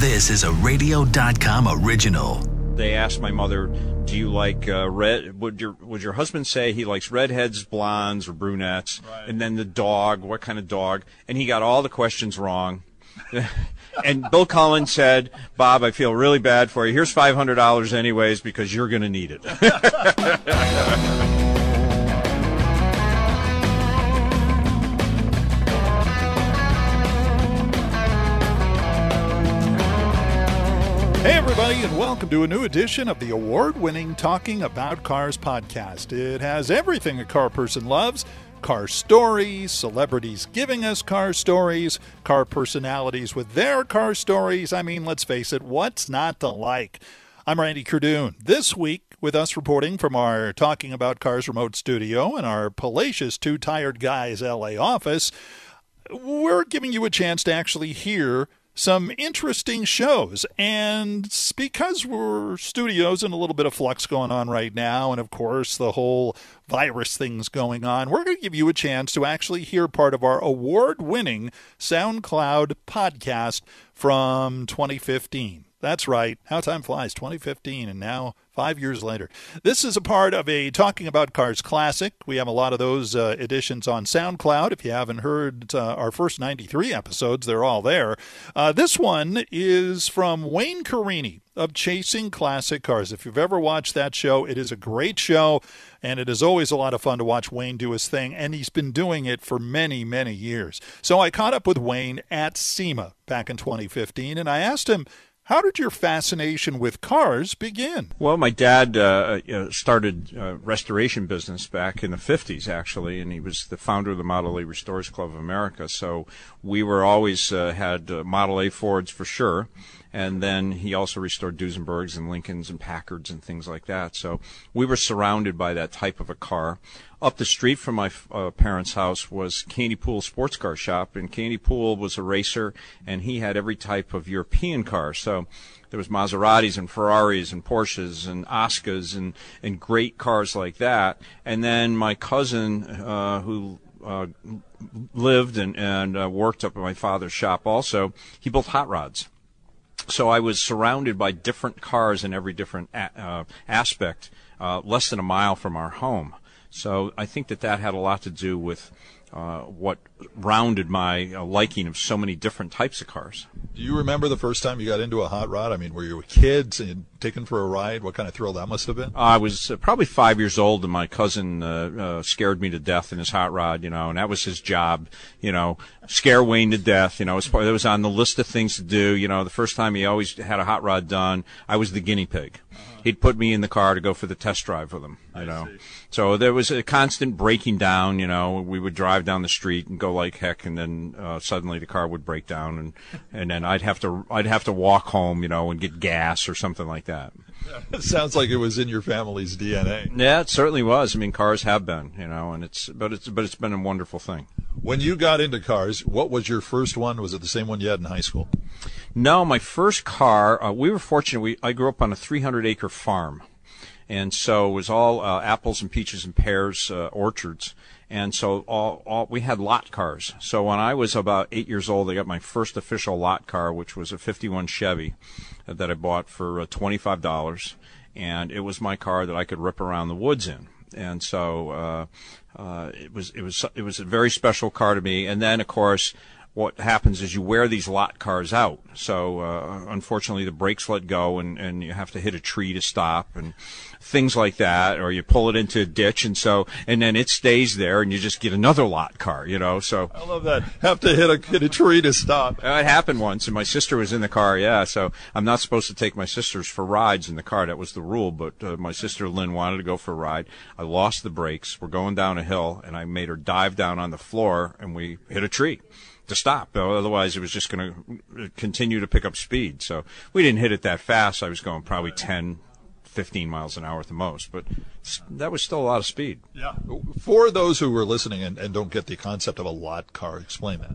This is a Radio.com original. They asked my mother, "Do you like uh, red? Would your would your husband say he likes redheads, blondes, or brunettes?" Right. And then the dog, what kind of dog? And he got all the questions wrong. and Bill Cullen said, "Bob, I feel really bad for you. Here's five hundred dollars anyways because you're going to need it." and welcome to a new edition of the award winning Talking About Cars podcast. It has everything a car person loves car stories, celebrities giving us car stories, car personalities with their car stories. I mean, let's face it, what's not to like? I'm Randy Cardoon. This week, with us reporting from our Talking About Cars remote studio and our palatial Two Tired Guys LA office, we're giving you a chance to actually hear some interesting shows. And because we're studios and a little bit of flux going on right now, and of course the whole virus thing's going on, we're going to give you a chance to actually hear part of our award winning SoundCloud podcast from 2015. That's right. How time flies. 2015, and now five years later. This is a part of a Talking About Cars classic. We have a lot of those uh, editions on SoundCloud. If you haven't heard uh, our first 93 episodes, they're all there. Uh, this one is from Wayne Carini of Chasing Classic Cars. If you've ever watched that show, it is a great show, and it is always a lot of fun to watch Wayne do his thing, and he's been doing it for many, many years. So I caught up with Wayne at SEMA back in 2015, and I asked him, how did your fascination with cars begin? Well, my dad uh, uh, started uh, restoration business back in the 50s, actually, and he was the founder of the Model A Restorers Club of America. So we were always uh, had uh, Model A Fords for sure, and then he also restored Duesenbergs and Lincolns and Packards and things like that. So we were surrounded by that type of a car. Up the street from my uh, parents' house was Candy Pool Sports Car Shop, and Candy Pool was a racer, and he had every type of European car. So there was Maseratis and Ferraris and Porsches and OSCAs and and great cars like that. And then my cousin, uh, who uh, lived and and uh, worked up at my father's shop, also he built hot rods so I was surrounded by different cars in every different a- uh, aspect, uh, less than a mile from our home. So I think that that had a lot to do with uh, what rounded my uh, liking of so many different types of cars. Do you remember the first time you got into a hot rod? I mean, were you kids and taken for a ride? What kind of thrill that must have been? I was uh, probably five years old, and my cousin uh, uh, scared me to death in his hot rod, you know, and that was his job, you know, scare Wayne to death. You know, it was, part, it was on the list of things to do. You know, the first time he always had a hot rod done, I was the guinea pig. He'd put me in the car to go for the test drive with him, you know. So there was a constant breaking down, you know. We would drive down the street and go like heck, and then uh, suddenly the car would break down, and and then I'd have to I'd have to walk home, you know, and get gas or something like that. It sounds like it was in your family's DNA. Yeah, it certainly was. I mean, cars have been, you know, and it's but it's but it's been a wonderful thing. When you got into cars, what was your first one? Was it the same one you had in high school? No, my first car. Uh, we were fortunate. We I grew up on a 300 acre farm, and so it was all uh, apples and peaches and pears uh, orchards. And so all, all we had lot cars. So when I was about eight years old, I got my first official lot car, which was a '51 Chevy that I bought for uh, twenty-five dollars, and it was my car that I could rip around the woods in. And so uh, uh, it was it was it was a very special car to me. And then of course what happens is you wear these lot cars out. So uh, unfortunately, the brakes let go, and, and you have to hit a tree to stop, and things like that, or you pull it into a ditch, and so and then it stays there, and you just get another lot car, you know. So I love that. Have to hit a hit a tree to stop. uh, it happened once, and my sister was in the car. Yeah, so I'm not supposed to take my sisters for rides in the car. That was the rule. But uh, my sister Lynn wanted to go for a ride. I lost the brakes. We're going down a hill, and I made her dive down on the floor, and we hit a tree to stop. Otherwise, it was just going to continue to pick up speed. So we didn't hit it that fast. I was going probably 10, 15 miles an hour at the most, but that was still a lot of speed. Yeah. For those who are listening and, and don't get the concept of a lot car, explain that.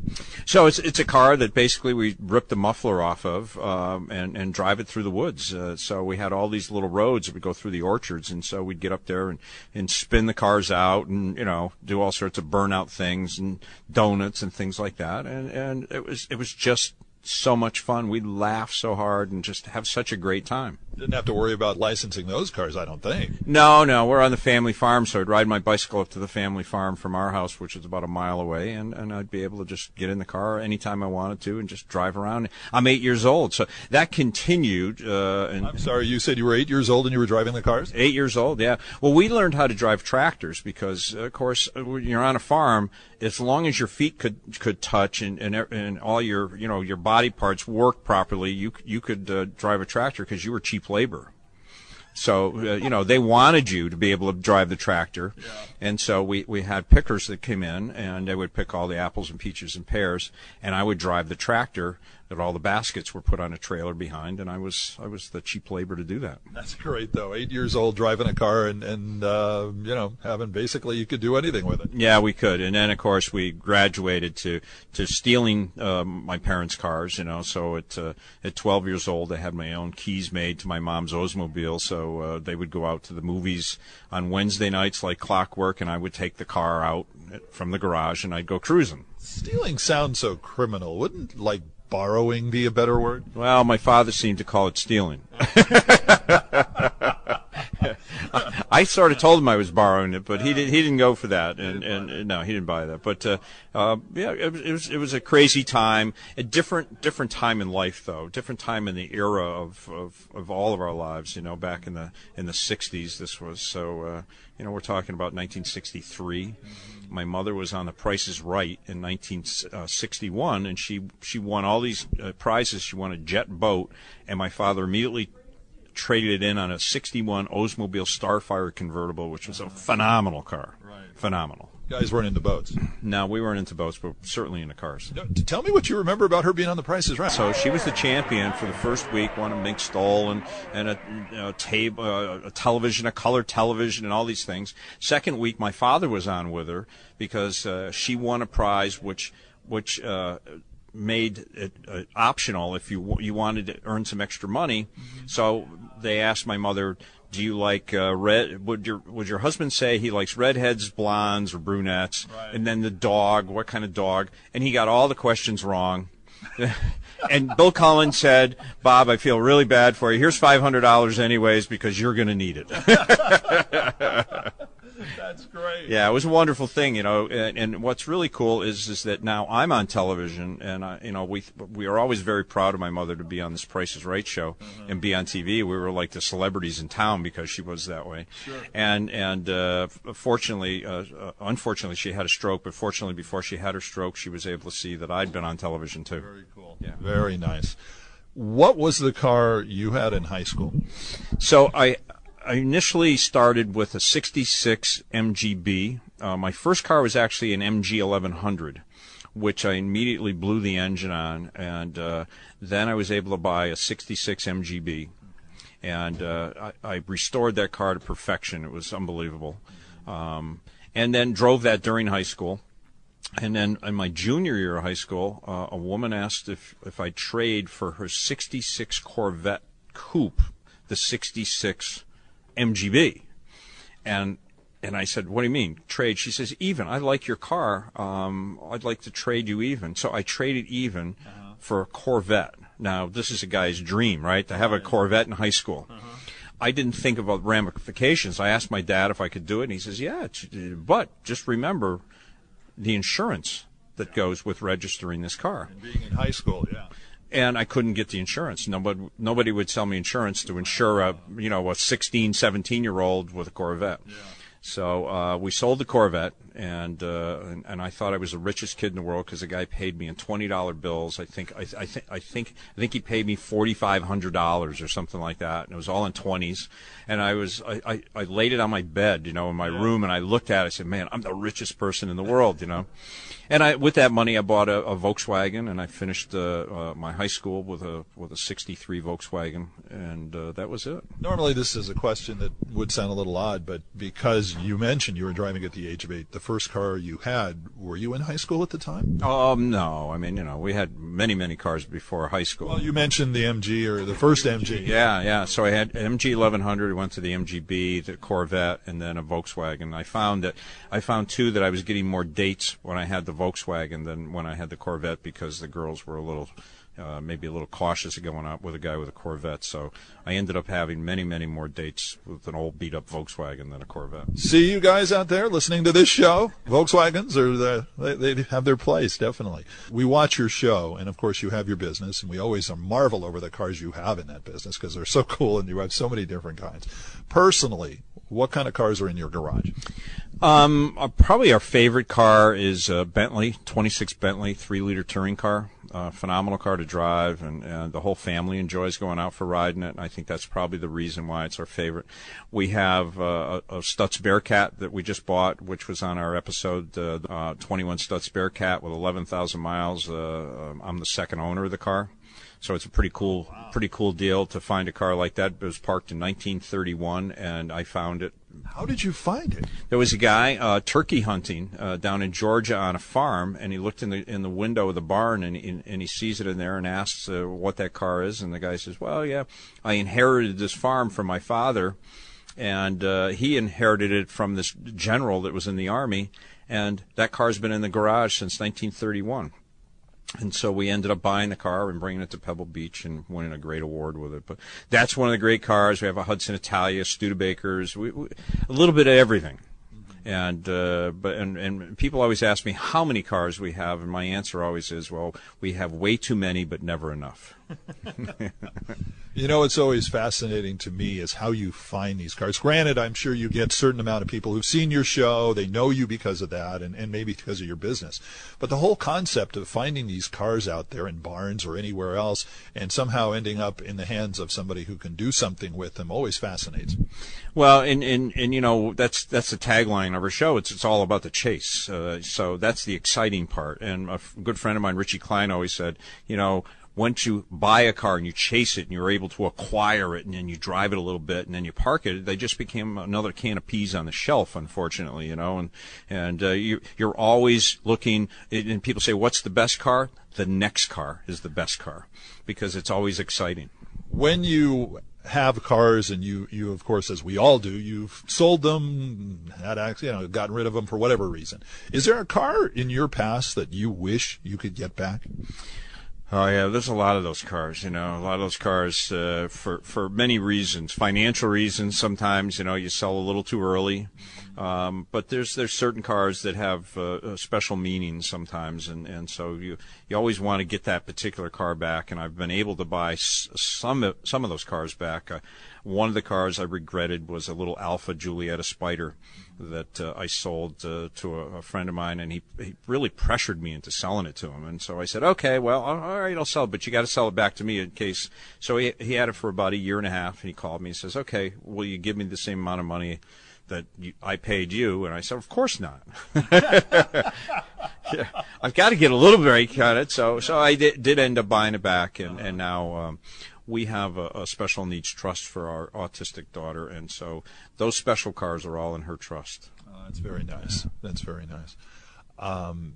So it's it's a car that basically we rip the muffler off of um, and and drive it through the woods. Uh, so we had all these little roads that would go through the orchards, and so we'd get up there and and spin the cars out, and you know do all sorts of burnout things and donuts and things like that, and and it was it was just so much fun. We'd laugh so hard and just have such a great time. Didn't have to worry about licensing those cars, I don't think. No, no, we're on the family farm, so I'd ride my bicycle up to the family farm from our house, which is about a mile away, and, and I'd be able to just get in the car anytime I wanted to and just drive around. I'm eight years old, so that continued. Uh, and I'm sorry, you said you were eight years old and you were driving the cars? Eight years old, yeah. Well, we learned how to drive tractors because, of course, when you're on a farm, as long as your feet could could touch and and, and all your you know your body parts work properly, you you could uh, drive a tractor because you were cheap labor. So uh, you know they wanted you to be able to drive the tractor, yeah. and so we we had pickers that came in and they would pick all the apples and peaches and pears, and I would drive the tractor that all the baskets were put on a trailer behind, and I was I was the cheap labor to do that. That's great, though. Eight years old, driving a car, and and uh, you know having basically you could do anything with it. Yeah, we could, and then of course we graduated to to stealing um, my parents' cars. You know, so at uh, at 12 years old, I had my own keys made to my mom's Oldsmobile, so uh, they would go out to the movies on Wednesday nights like clockwork, and I would take the car out from the garage and I'd go cruising. Stealing sounds so criminal. Wouldn't like borrowing be a better word? Well, my father seemed to call it stealing. I sort of told him I was borrowing it, but he did, he didn't go for that, and, and, and no, he didn't buy that. But uh, uh, yeah, it, it, was it was a crazy time, a different different time in life though, different time in the era of, of, of all of our lives. You know, back in the in the '60s, this was so. Uh, you know, we're talking about 1963. My mother was on The Price is Right in 1961, and she she won all these uh, prizes. She won a jet boat, and my father immediately traded it in on a 61 Oldsmobile Starfire convertible, which was a phenomenal car. Right. Phenomenal. Guys weren't into boats. No, we weren't into boats, but certainly into cars. Tell me what you remember about her being on The Price is Right. So she was the champion for the first week, won a mink stole and and a, you know, tape, uh, a television, a color television, and all these things. Second week, my father was on with her because uh, she won a prize which which uh, made it uh, optional if you you wanted to earn some extra money. Mm-hmm. So they asked my mother, "Do you like uh, red? Would your would your husband say he likes redheads, blondes, or brunettes?" Right. And then the dog, what kind of dog? And he got all the questions wrong. and Bill Cullen said, "Bob, I feel really bad for you. Here's five hundred dollars anyways because you're going to need it." That's great. Yeah, it was a wonderful thing, you know. And, and, what's really cool is is that now I'm on television, and I, you know, we we are always very proud of my mother to be on this Price is Right show mm-hmm. and be on TV. We were like the celebrities in town because she was that way. Sure. And and uh, fortunately, uh, uh, unfortunately, she had a stroke. But fortunately, before she had her stroke, she was able to see that I'd been on television too. Very cool. Yeah. Very nice. What was the car you had in high school? So I I initially started with a 66 MGB. Uh, my first car was actually an MG 1100, which I immediately blew the engine on, and uh, then I was able to buy a 66 MGB, and uh, I, I, restored that car to perfection. It was unbelievable, um, and then drove that during high school. And then in my junior year of high school, uh, a woman asked if if I'd trade for her 66 Corvette coupe, the 66 MGB. And and I said, "What do you mean trade?" She says, "Even. I like your car. Um, I'd like to trade you even." So I traded even uh-huh. for a Corvette. Now this is a guy's dream, right? To have a Corvette in high school. Uh-huh. I didn't think about ramifications. I asked my dad if I could do it, and he says, "Yeah, but just remember the insurance that goes with registering this car." And being in high school, yeah and I couldn't get the insurance. Nobody nobody would sell me insurance to insure a you know a 16, 17 year old with a Corvette. Yeah. So uh, we sold the Corvette, and, uh, and, and I thought I was the richest kid in the world because the guy paid me in twenty dollar bills. I think I, I think I think I think he paid me forty five hundred dollars or something like that, and it was all in twenties. And I was I, I, I, laid it on my bed, you know, in my yeah. room, and I looked at it. I said, "Man, I'm the richest person in the world," you know. And I, with that money, I bought a, a Volkswagen, and I finished uh, uh, my high school with a with a '63 Volkswagen, and uh, that was it. Normally, this is a question that would sound a little odd, but because you mentioned you were driving at the age of eight, the first car you had, were you in high school at the time? Um, no. I mean, you know, we had many, many cars before high school. Well, you mentioned the MG or the first MG. Yeah, yeah. So I had MG 1100. Went to the MGB, the Corvette, and then a Volkswagen. I found that I found too that I was getting more dates when I had the Volkswagen than when I had the Corvette because the girls were a little uh, maybe a little cautious going out with a guy with a Corvette. So I ended up having many, many more dates with an old beat up Volkswagen than a Corvette. See you guys out there listening to this show. Volkswagens are the, they, they have their place, definitely. We watch your show, and of course you have your business, and we always marvel over the cars you have in that business because they're so cool and you have so many different kinds. Personally, what kind of cars are in your garage? Um, uh, probably our favorite car is a Bentley, 26 Bentley, three liter touring car. Uh, phenomenal car to drive, and, and the whole family enjoys going out for riding it. And I think that's probably the reason why it's our favorite. We have uh, a, a Stutz Bearcat that we just bought, which was on our episode uh, uh 21 Stutz Bearcat with 11,000 miles. Uh, um, I'm the second owner of the car. So it's a pretty cool, pretty cool deal to find a car like that. It was parked in 1931, and I found it. How did you find it? There was a guy uh, turkey hunting uh, down in Georgia on a farm, and he looked in the in the window of the barn, and, and, and he sees it in there, and asks uh, what that car is, and the guy says, "Well, yeah, I inherited this farm from my father." and uh, he inherited it from this general that was in the army, and that car's been in the garage since 1931. And so we ended up buying the car and bringing it to Pebble Beach and winning a great award with it. But that's one of the great cars. We have a Hudson Italia, Studebakers, we, we, a little bit of everything. And uh, but and, and people always ask me how many cars we have, and my answer always is, well, we have way too many, but never enough. You know, it's always fascinating to me is how you find these cars. Granted, I'm sure you get certain amount of people who've seen your show, they know you because of that, and, and maybe because of your business. But the whole concept of finding these cars out there in barns or anywhere else and somehow ending up in the hands of somebody who can do something with them always fascinates. Well, and, and, and you know, that's that's the tagline of our show. It's it's all about the chase. Uh, so that's the exciting part. And a good friend of mine, Richie Klein, always said, you know, once you buy a car and you chase it and you're able to acquire it and then you drive it a little bit and then you park it, they just became another can of peas on the shelf, unfortunately, you know, and, and, uh, you, you're always looking, and people say, what's the best car? The next car is the best car because it's always exciting. When you have cars and you, you of course, as we all do, you've sold them, had, you know, gotten rid of them for whatever reason. Is there a car in your past that you wish you could get back? Oh yeah, there's a lot of those cars. You know, a lot of those cars uh, for for many reasons, financial reasons. Sometimes you know you sell a little too early, um, but there's there's certain cars that have uh, special meanings sometimes, and and so you you always want to get that particular car back. And I've been able to buy some some of those cars back. Uh, one of the cars I regretted was a little Alfa Giulietta Spider that uh, I sold uh, to a, a, friend of mine, and he, he really pressured me into selling it to him. And so I said, okay, well, all right, I'll sell it, but you got to sell it back to me in case. So he, he had it for about a year and a half, and he called me and says, okay, will you give me the same amount of money that you, I paid you? And I said, of course not. yeah, I've got to get a little break on it. So, so I did, did end up buying it back, and, and now, um, we have a, a, special needs trust for our autistic daughter, and so those special cars are all in her trust. Oh, that's very nice. That's very nice. Um,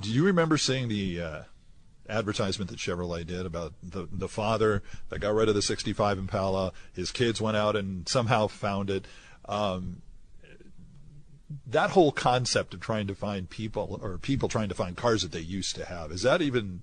do you remember seeing the uh, advertisement that Chevrolet did about the the father that got rid of the '65 Impala? His kids went out and somehow found it. Um, that whole concept of trying to find people or people trying to find cars that they used to have is that even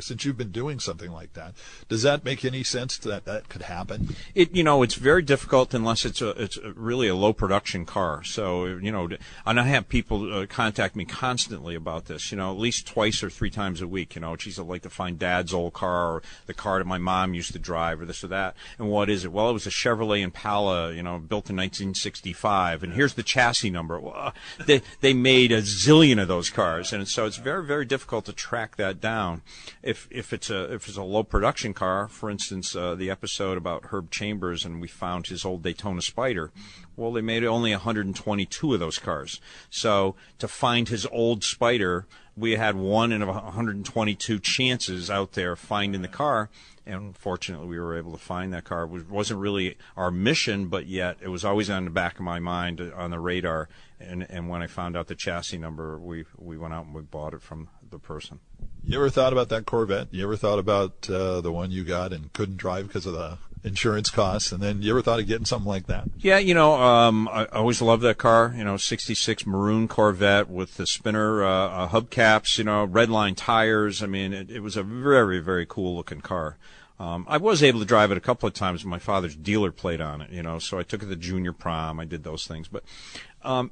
since you've been doing something like that, does that make any sense that that could happen? It you know it's very difficult unless it's a it's a really a low production car. So you know, and I have people uh, contact me constantly about this. You know, at least twice or three times a week. You know, I'd like to find Dad's old car or the car that my mom used to drive or this or that. And what is it? Well, it was a Chevrolet Impala. You know, built in 1965, and here's the chassis number. Well, they they made a zillion of those cars, and so it's very very difficult to track that down if if it's a if it's a low production car, for instance, uh, the episode about Herb Chambers and we found his old Daytona Spider. Well, they made only 122 of those cars. So to find his old Spider, we had one in 122 chances out there finding the car. And fortunately, we were able to find that car. It wasn't really our mission, but yet it was always on the back of my mind, uh, on the radar. And and when I found out the chassis number, we we went out and we bought it from the person. You ever thought about that Corvette? You ever thought about uh, the one you got and couldn't drive because of the insurance costs, and then you ever thought of getting something like that? Yeah, you know, um, I, always loved that car. You know, '66 maroon Corvette with the spinner uh, uh, hubcaps. You know, red line tires. I mean, it, it was a very, very cool looking car. Um, I was able to drive it a couple of times. My father's dealer played on it, you know, so I took it to junior prom. I did those things, but um,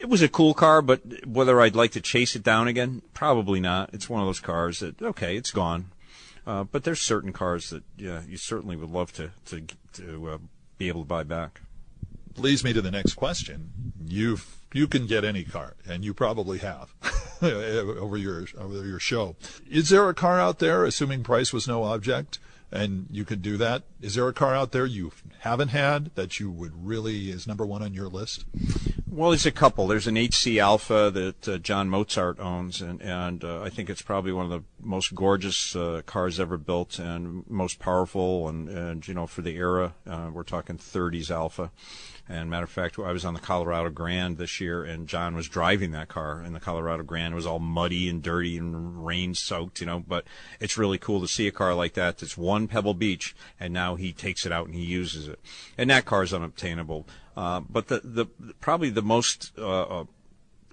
it was a cool car. But whether I'd like to chase it down again, probably not. It's one of those cars that okay, it's gone. Uh, but there's certain cars that yeah, you certainly would love to to to uh, be able to buy back. Leads me to the next question. You've you can get any car, and you probably have over your over your show. Is there a car out there, assuming price was no object, and you could do that? Is there a car out there you haven't had that you would really is number one on your list? Well, there's a couple. There's an 8C Alfa that uh, John Mozart owns, and and uh, I think it's probably one of the most gorgeous uh, cars ever built and most powerful, and and you know for the era, uh, we're talking 30s Alfa. And matter of fact, I was on the Colorado Grand this year, and John was driving that car in the Colorado Grand. It was all muddy and dirty and rain soaked, you know. But it's really cool to see a car like that. That's one Pebble Beach, and now he takes it out and he uses it. And that car is unobtainable. Uh, but the the probably the most uh, uh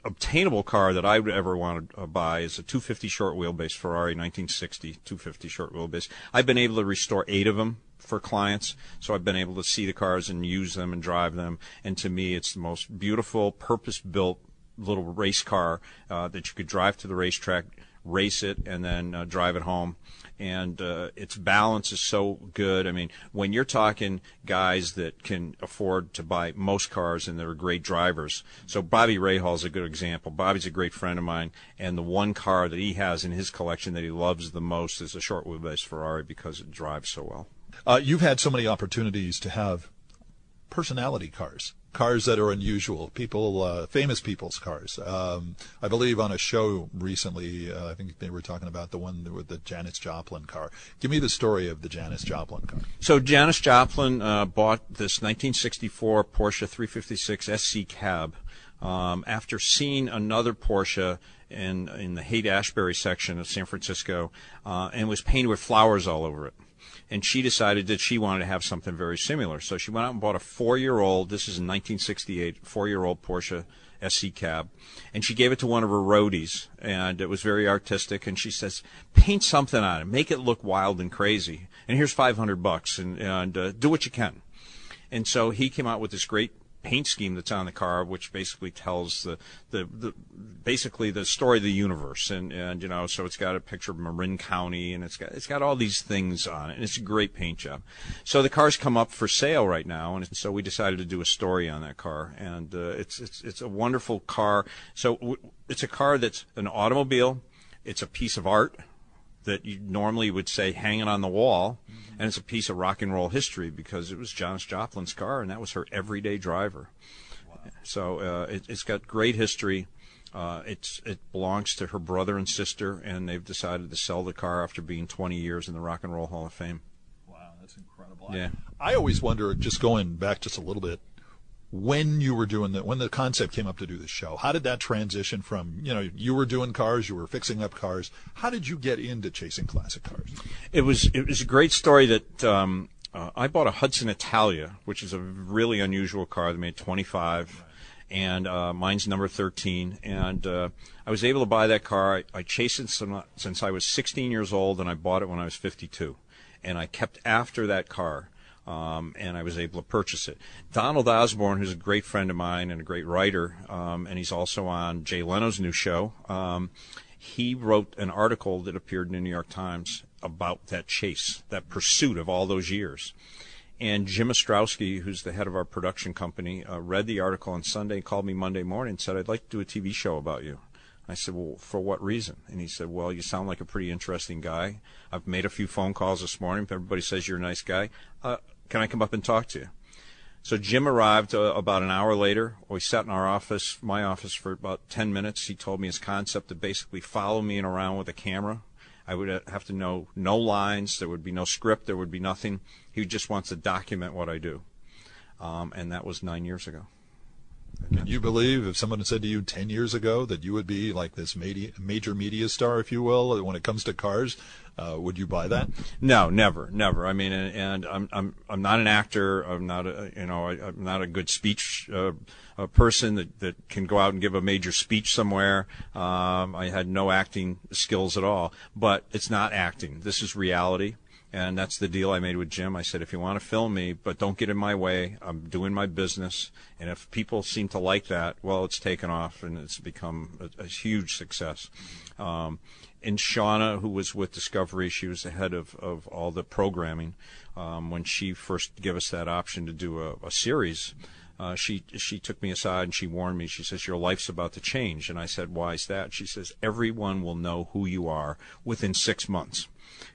obtainable car that I would ever want to uh, buy is a 250 short wheelbase Ferrari 1960 250 short wheelbase. I've been able to restore eight of them for clients. So I've been able to see the cars and use them and drive them. And to me, it's the most beautiful, purpose-built little race car uh, that you could drive to the racetrack, race it, and then uh, drive it home. And uh, its balance is so good. I mean, when you're talking guys that can afford to buy most cars and they're great drivers. So Bobby Rahal is a good example. Bobby's a great friend of mine, and the one car that he has in his collection that he loves the most is a short wheelbase Ferrari because it drives so well. Uh, you've had so many opportunities to have personality cars, cars that are unusual, people, uh, famous people's cars. Um, I believe on a show recently, uh, I think they were talking about the one with the Janis Joplin car. Give me the story of the Janis Joplin car. So Janis Joplin uh, bought this 1964 Porsche 356 SC cab. Um, after seeing another Porsche in in the Haight Ashbury section of San Francisco, uh, and was painted with flowers all over it and she decided that she wanted to have something very similar. So she went out and bought a four-year-old. This is in 1968, four-year-old Porsche SC cab, and she gave it to one of her roadies, and it was very artistic. And she says, "Paint something on it, make it look wild and crazy, and here's 500 bucks, and, and uh, do what you can." And so he came out with this great paint scheme that's on the car, which basically tells the, the, the basically the story of the universe. And, and, you know, so it's got a picture of Marin County and it's got, it's got all these things on it. And it's a great paint job. So the car's come up for sale right now. And so we decided to do a story on that car. And, uh, it's, it's, it's a wonderful car. So w- it's a car that's an automobile. It's a piece of art that you normally would say hanging on the wall, mm-hmm. and it's a piece of rock and roll history because it was Janis Joplin's car, and that was her everyday driver. Wow. So uh, it, has got great history. Uh, it's it belongs to her brother and sister, and they've decided to sell the car after being 20 years in the Rock and Roll Hall of Fame. Wow, that's incredible. Yeah. I, I always wonder, just going back just a little bit, when you were doing that, when the concept came up to do the show, how did that transition from, you know, you were doing cars, you were fixing up cars. How did you get into chasing classic cars? It was, it was a great story that, um, uh, I bought a Hudson Italia, which is a really unusual car. They made 25. And uh, mine's number 13. And uh, I was able to buy that car. I, I chased it some, since I was 16 years old, and I bought it when I was 52. And I kept after that car um, and I was able to purchase it. Donald Osborne, who's a great friend of mine and a great writer, um, and he's also on Jay Leno's new show. Um, he wrote an article that appeared in the New York Times about that chase, that pursuit of all those years. And Jim Ostrowski, who's the head of our production company, uh, read the article on Sunday, and called me Monday morning, and said, "I'd like to do a TV show about you." I said, Well, for what reason? And he said, Well, you sound like a pretty interesting guy. I've made a few phone calls this morning. Everybody says you're a nice guy. Uh, can I come up and talk to you? So Jim arrived uh, about an hour later. We sat in our office, my office, for about 10 minutes. He told me his concept to basically follow me around with a camera. I would uh, have to know no lines. There would be no script. There would be nothing. He just wants to document what I do. Um, and that was nine years ago. Can you believe if someone said to you 10 years ago that you would be like this media, major media star, if you will, when it comes to cars? Uh, would you buy that? No, never, never. I mean, and, and, I'm I'm I'm not an actor. I'm not a you know I, am not a good speech uh, a person that that can go out and give a major speech somewhere. Um, I had no acting skills at all. But it's not acting. This is reality. And that's the deal I made with Jim. I said, if you want to film me, but don't get in my way, I'm doing my business. And if people seem to like that, well, it's taken off and it's become a, a huge success. Um, and Shauna, who was with Discovery, she was the head of, of all the programming. Um, when she first gave us that option to do a, a series, uh, she she took me aside and she warned me. She says, "Your life's about to change." And I said, "Why is that?" She says, "Everyone will know who you are within six months."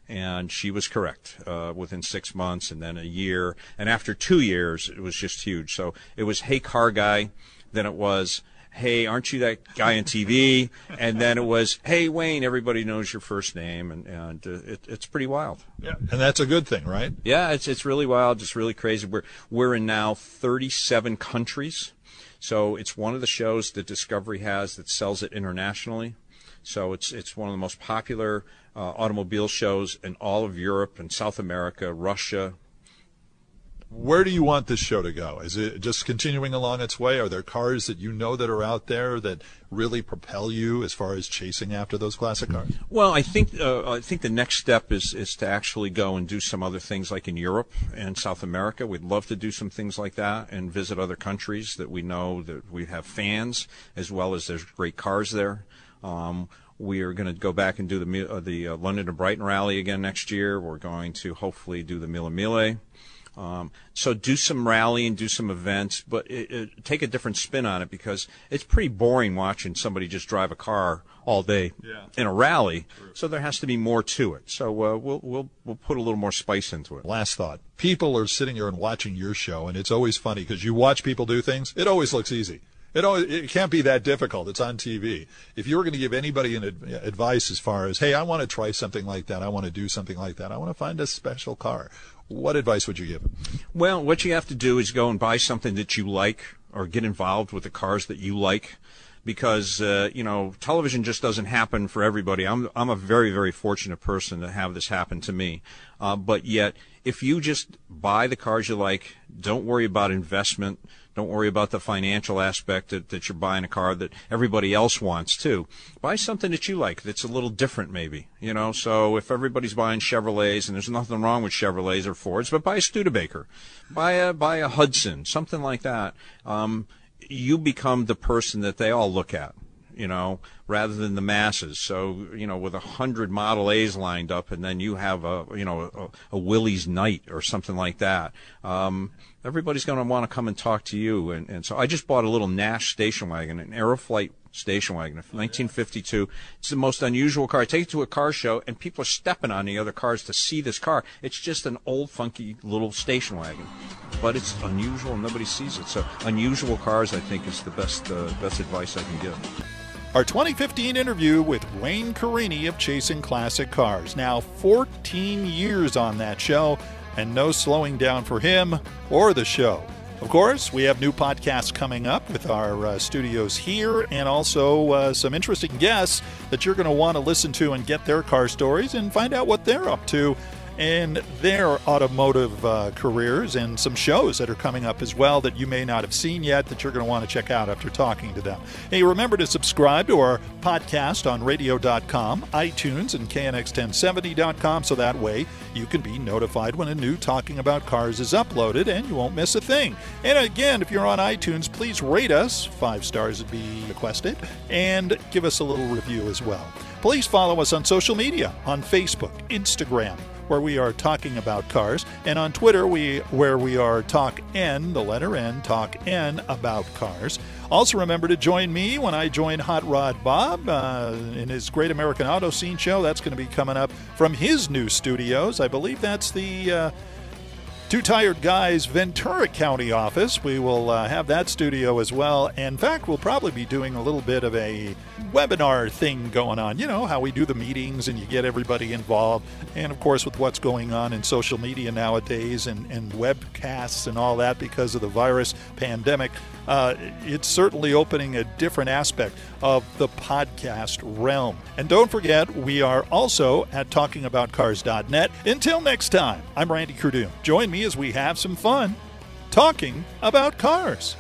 and she was correct uh, within six months and then a year and after two years it was just huge so it was hey car guy then it was hey aren't you that guy on tv and then it was hey wayne everybody knows your first name. And, and uh, it, it's pretty wild. Yeah. And that's a good thing right? Yeah it's, it's really wild. Just really crazy. We're, we're in now 37 countries. So it's one of the shows that discovery has that sells it internationally. So it's it's one of the most popular uh, automobile shows in all of Europe and South America, Russia. Where do you want this show to go? Is it just continuing along its way? Are there cars that you know that are out there that really propel you as far as chasing after those classic cars? Well, I think uh, I think the next step is is to actually go and do some other things like in Europe and South America. We'd love to do some things like that and visit other countries that we know that we have fans as well as there's great cars there. Um, we are going to go back and do the uh, the uh, London to Brighton rally again next year. We're going to hopefully do the Mille Miglia. Um, so do some rallying, do some events, but it, it, take a different spin on it because it's pretty boring watching somebody just drive a car all day yeah. in a rally. True. So there has to be more to it. So uh, we'll we'll we'll put a little more spice into it. Last thought: people are sitting here and watching your show, and it's always funny because you watch people do things. It always looks easy. It, always, it can't be that difficult. It's on TV. If you were going to give anybody an advice as far as, hey, I want to try something like that, I want to do something like that, I want to find a special car, what advice would you give? Well, what you have to do is go and buy something that you like or get involved with the cars that you like because uh, you know television just doesn't happen for everybody. I'm I'm a very very fortunate person to have this happen to me, uh, but yet if you just buy the cars you like, don't worry about investment, don't worry about the financial aspect that, that you're buying a car that everybody else wants too. Buy something that you like that's a little different maybe, you know. So if everybody's buying Chevrolets and there's nothing wrong with Chevrolets or Fords, but buy a Studebaker, buy a buy a Hudson, something like that. Um, you become the person that they all look at you know, rather than the masses. So, you know, with a hundred Model A's lined up, and then you have a, you know, a, a Willys-Knight or something like that. Um, everybody's going to want to come and talk to you. And, and so I just bought a little Nash station wagon, an Airflyte station wagon, 1952. It's the most unusual car. I take it to a car show, and people are stepping on the other cars to see this car. It's just an old, funky little station wagon, but it's unusual, and nobody sees it. So, unusual cars, I think, is the best uh, best advice I can give. Our 2015 interview with Wayne Carini of Chasing Classic Cars. Now 14 years on that show, and no slowing down for him or the show. Of course, we have new podcasts coming up with our uh, studios here and also uh, some interesting guests that you're going to want to listen to and get their car stories and find out what they're up to and their automotive uh, careers and some shows that are coming up as well that you may not have seen yet that you're going to want to check out after talking to them. Hey, remember to subscribe to our podcast on radio.com, iTunes, and KNX1070.com so that way you can be notified when a new Talking About Cars is uploaded and you won't miss a thing. And again, if you're on iTunes, please rate us. Five stars would be requested. And give us a little review as well. Please follow us on social media on Facebook, Instagram, where we are talking about cars, and on Twitter, we where we are Talk N, the letter N, Talk N about cars. Also, remember to join me when I join Hot Rod Bob uh, in his Great American Auto Scene show. That's going to be coming up from his new studios. I believe that's the. Uh, Two Tired Guys Ventura County office. We will uh, have that studio as well. In fact, we'll probably be doing a little bit of a webinar thing going on. You know, how we do the meetings and you get everybody involved. And of course, with what's going on in social media nowadays and, and webcasts and all that because of the virus pandemic, uh, it's certainly opening a different aspect of the podcast realm. And don't forget, we are also at talkingaboutcars.net. Until next time, I'm Randy Cardoon. Join me as we have some fun talking about cars.